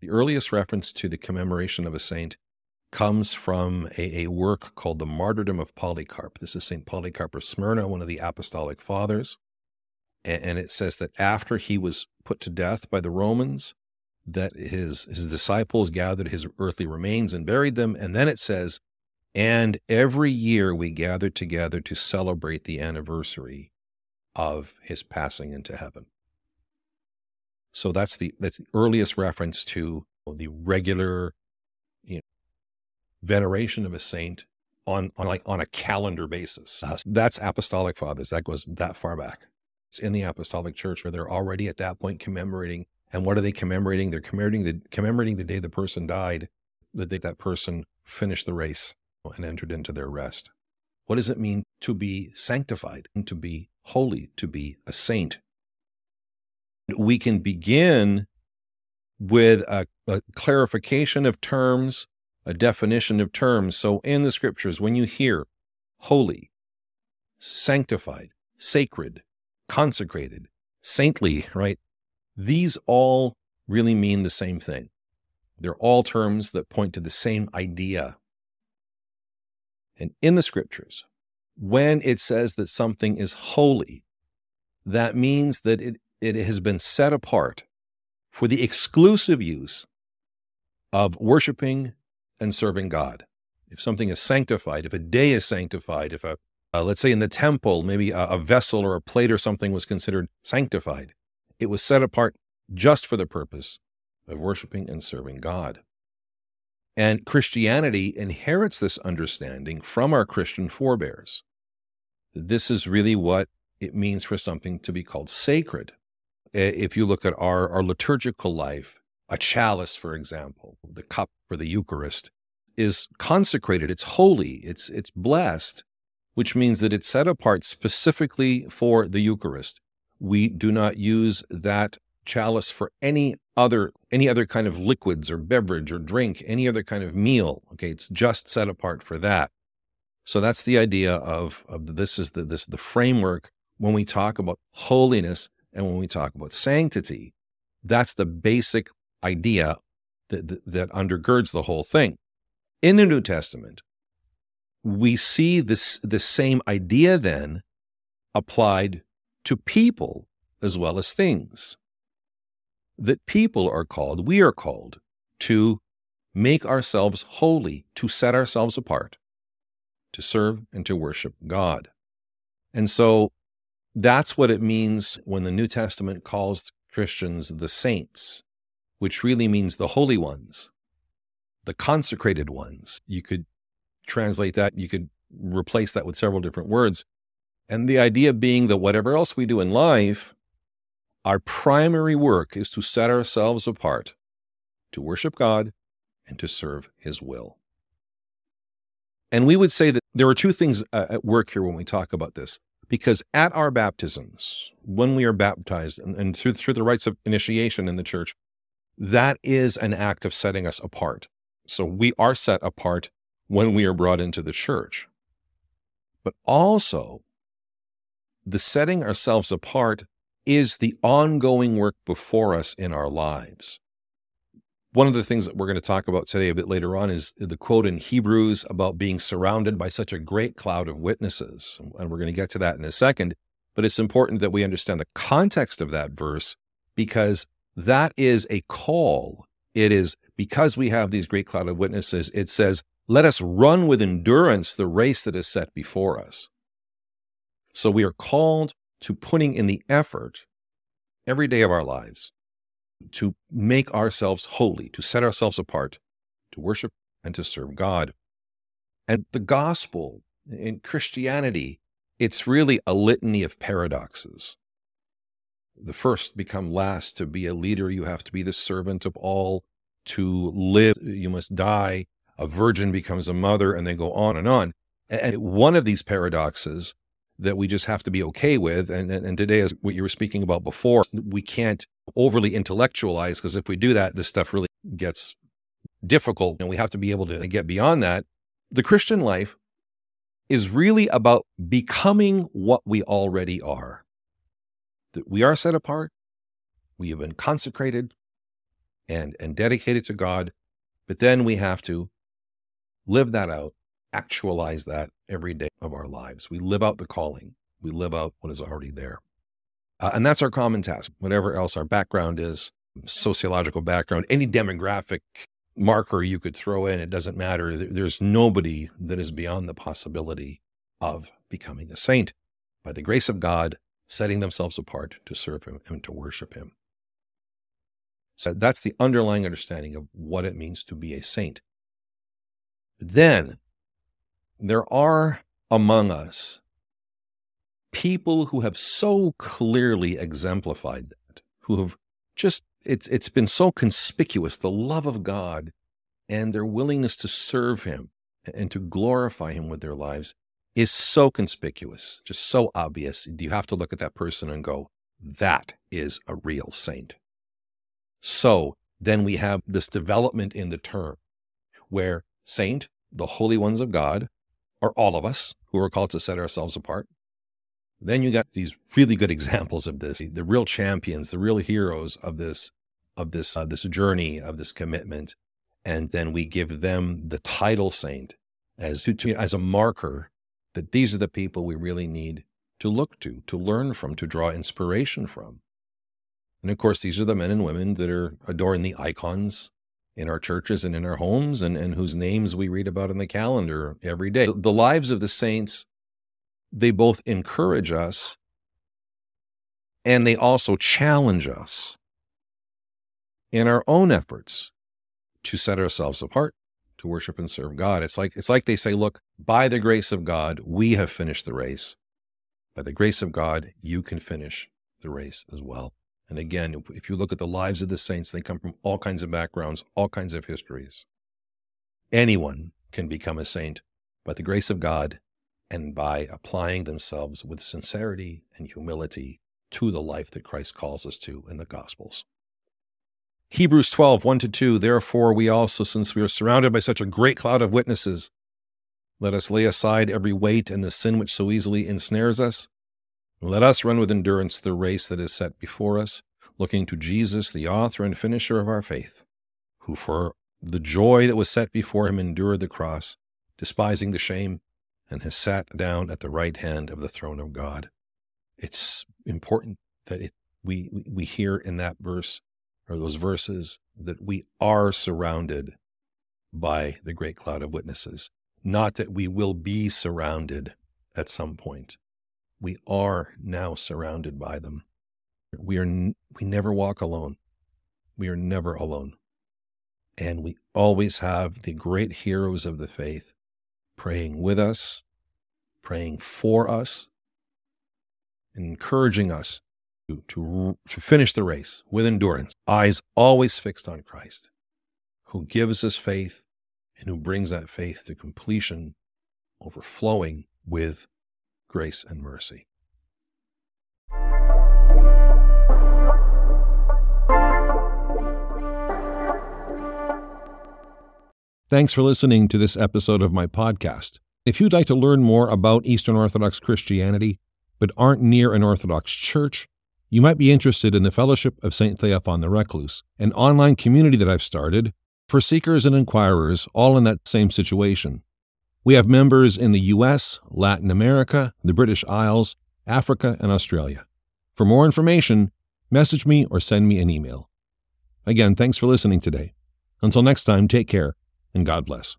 The earliest reference to the commemoration of a saint comes from a, a, work called The Martyrdom of Polycarp. This is St. Polycarp of Smyrna, one of the apostolic fathers. And, and it says that after he was put to death by the Romans, that his, his disciples gathered his earthly remains and buried them. And then it says, and every year we gather together to celebrate the anniversary of his passing into heaven. So that's the that's the earliest reference to the regular you know, veneration of a saint on, on like on a calendar basis. Uh, that's apostolic fathers. That goes that far back. It's in the apostolic church where they're already at that point commemorating. And what are they commemorating? They're commemorating the commemorating the day the person died, the day that person finished the race and entered into their rest. What does it mean to be sanctified, and to be holy, to be a saint? We can begin with a, a clarification of terms, a definition of terms. So in the scriptures, when you hear holy, sanctified, sacred, consecrated, saintly, right? These all really mean the same thing. They're all terms that point to the same idea and in the scriptures, when it says that something is holy, that means that it, it has been set apart for the exclusive use of worshiping and serving God. If something is sanctified, if a day is sanctified, if a, uh, let's say in the temple, maybe a, a vessel or a plate or something was considered sanctified, it was set apart just for the purpose of worshiping and serving God. And Christianity inherits this understanding from our Christian forebears. This is really what it means for something to be called sacred. If you look at our, our liturgical life, a chalice, for example, the cup for the Eucharist, is consecrated, it's holy, it's, it's blessed, which means that it's set apart specifically for the Eucharist. We do not use that chalice for any other any other kind of liquids or beverage or drink, any other kind of meal. Okay, it's just set apart for that. So that's the idea of, of this is the this the framework when we talk about holiness and when we talk about sanctity. That's the basic idea that, that, that undergirds the whole thing. In the New Testament, we see this the same idea then applied to people as well as things that people are called, we are called to make ourselves holy, to set ourselves apart, to serve and to worship God. And so that's what it means when the New Testament calls Christians the saints, which really means the holy ones, the consecrated ones. You could translate that, you could replace that with several different words. And the idea being that whatever else we do in life, our primary work is to set ourselves apart to worship God and to serve His will. And we would say that there are two things uh, at work here when we talk about this, because at our baptisms, when we are baptized and, and through, through the rites of initiation in the church, that is an act of setting us apart. So we are set apart when we are brought into the church. But also, the setting ourselves apart is the ongoing work before us in our lives. One of the things that we're going to talk about today a bit later on is the quote in Hebrews about being surrounded by such a great cloud of witnesses. And we're going to get to that in a second. But it's important that we understand the context of that verse because that is a call. It is because we have these great cloud of witnesses, it says, let us run with endurance the race that is set before us. So we are called to putting in the effort every day of our lives to make ourselves holy, to set ourselves apart, to worship and to serve God. And the gospel in Christianity, it's really a litany of paradoxes. The first become last. To be a leader, you have to be the servant of all. To live, you must die. A virgin becomes a mother, and they go on and on. And one of these paradoxes that we just have to be okay with. And, and, and today, as what you were speaking about before, we can't overly intellectualize because if we do that, this stuff really gets difficult and we have to be able to get beyond that. The Christian life is really about becoming what we already are. That we are set apart, we have been consecrated, and, and dedicated to God. But then we have to live that out, actualize that every day of our lives. We live out the calling, we live out what is already there. Uh, and that's our common task, whatever else our background is, sociological background, any demographic marker you could throw in, it doesn't matter. There's nobody that is beyond the possibility of becoming a saint by the grace of God, setting themselves apart to serve Him and to worship Him. So that's the underlying understanding of what it means to be a saint. Then there are among us people who have so clearly exemplified that, who have just it's it's been so conspicuous the love of God and their willingness to serve him and to glorify him with their lives is so conspicuous, just so obvious. You have to look at that person and go, that is a real saint. So then we have this development in the term where saint, the holy ones of God, are all of us who are called to set ourselves apart. Then you got these really good examples of this, the real champions, the real heroes of this, of this, uh, this journey, of this commitment. And then we give them the title saint as, as a marker that these are the people we really need to look to, to learn from, to draw inspiration from. And of course, these are the men and women that are adoring the icons in our churches and in our homes and, and whose names we read about in the calendar every day. The lives of the saints, they both encourage us and they also challenge us in our own efforts to set ourselves apart to worship and serve God. It's like it's like they say, look, by the grace of God, we have finished the race. By the grace of God, you can finish the race as well. And again, if you look at the lives of the saints, they come from all kinds of backgrounds, all kinds of histories. Anyone can become a saint by the grace of God and by applying themselves with sincerity and humility to the life that Christ calls us to in the Gospels. Hebrews 12, 1 to 2. Therefore, we also, since we are surrounded by such a great cloud of witnesses, let us lay aside every weight and the sin which so easily ensnares us let us run with endurance the race that is set before us, looking to Jesus, the author and finisher of our faith, who for the joy that was set before him endured the cross, despising the shame, and has sat down at the right hand of the throne of God. It's important that it, we, we hear in that verse or those verses that we are surrounded by the great cloud of witnesses, not that we will be surrounded at some point we are now surrounded by them. We are we never walk alone. We are never alone. And we always have the great heroes of the faith praying with us, praying for us, encouraging us to, to, to finish the race with endurance, eyes always fixed on Christ, who gives us faith and who brings that faith to completion, overflowing with grace and mercy. Thanks for listening to this episode of my podcast. If you'd like to learn more about Eastern Orthodox Christianity, but aren't near an Orthodox church, you might be interested in the Fellowship of St. Theophan the Recluse, an online community that I've started for seekers and inquirers all in that same situation. We have members in the US, Latin America, the British Isles, Africa, and Australia. For more information, message me or send me an email. Again, thanks for listening today. Until next time, take care and God bless.